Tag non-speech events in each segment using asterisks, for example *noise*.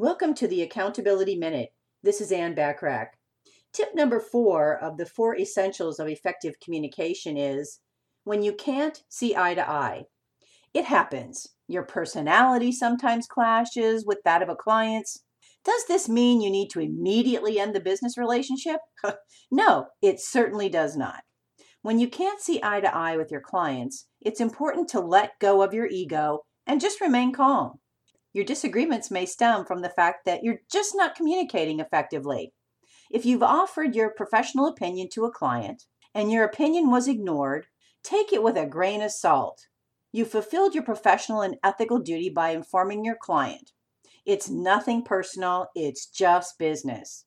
Welcome to the Accountability Minute. This is Ann Bachrach. Tip number four of the four essentials of effective communication is when you can't see eye to eye. It happens. Your personality sometimes clashes with that of a client's. Does this mean you need to immediately end the business relationship? *laughs* no, it certainly does not. When you can't see eye to eye with your clients, it's important to let go of your ego and just remain calm. Your disagreements may stem from the fact that you're just not communicating effectively. If you've offered your professional opinion to a client and your opinion was ignored, take it with a grain of salt. You fulfilled your professional and ethical duty by informing your client. It's nothing personal, it's just business.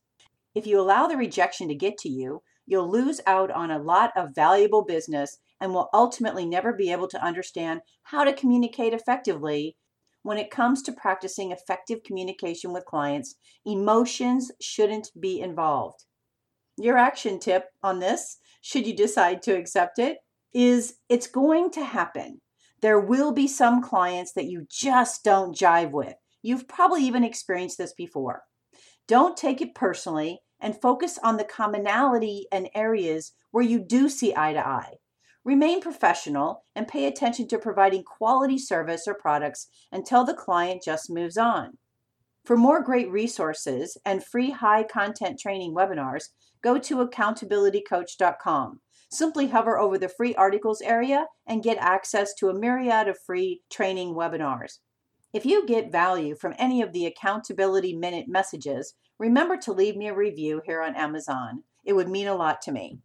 If you allow the rejection to get to you, you'll lose out on a lot of valuable business and will ultimately never be able to understand how to communicate effectively. When it comes to practicing effective communication with clients, emotions shouldn't be involved. Your action tip on this, should you decide to accept it, is it's going to happen. There will be some clients that you just don't jive with. You've probably even experienced this before. Don't take it personally and focus on the commonality and areas where you do see eye to eye. Remain professional and pay attention to providing quality service or products until the client just moves on. For more great resources and free high content training webinars, go to accountabilitycoach.com. Simply hover over the free articles area and get access to a myriad of free training webinars. If you get value from any of the Accountability Minute messages, remember to leave me a review here on Amazon. It would mean a lot to me.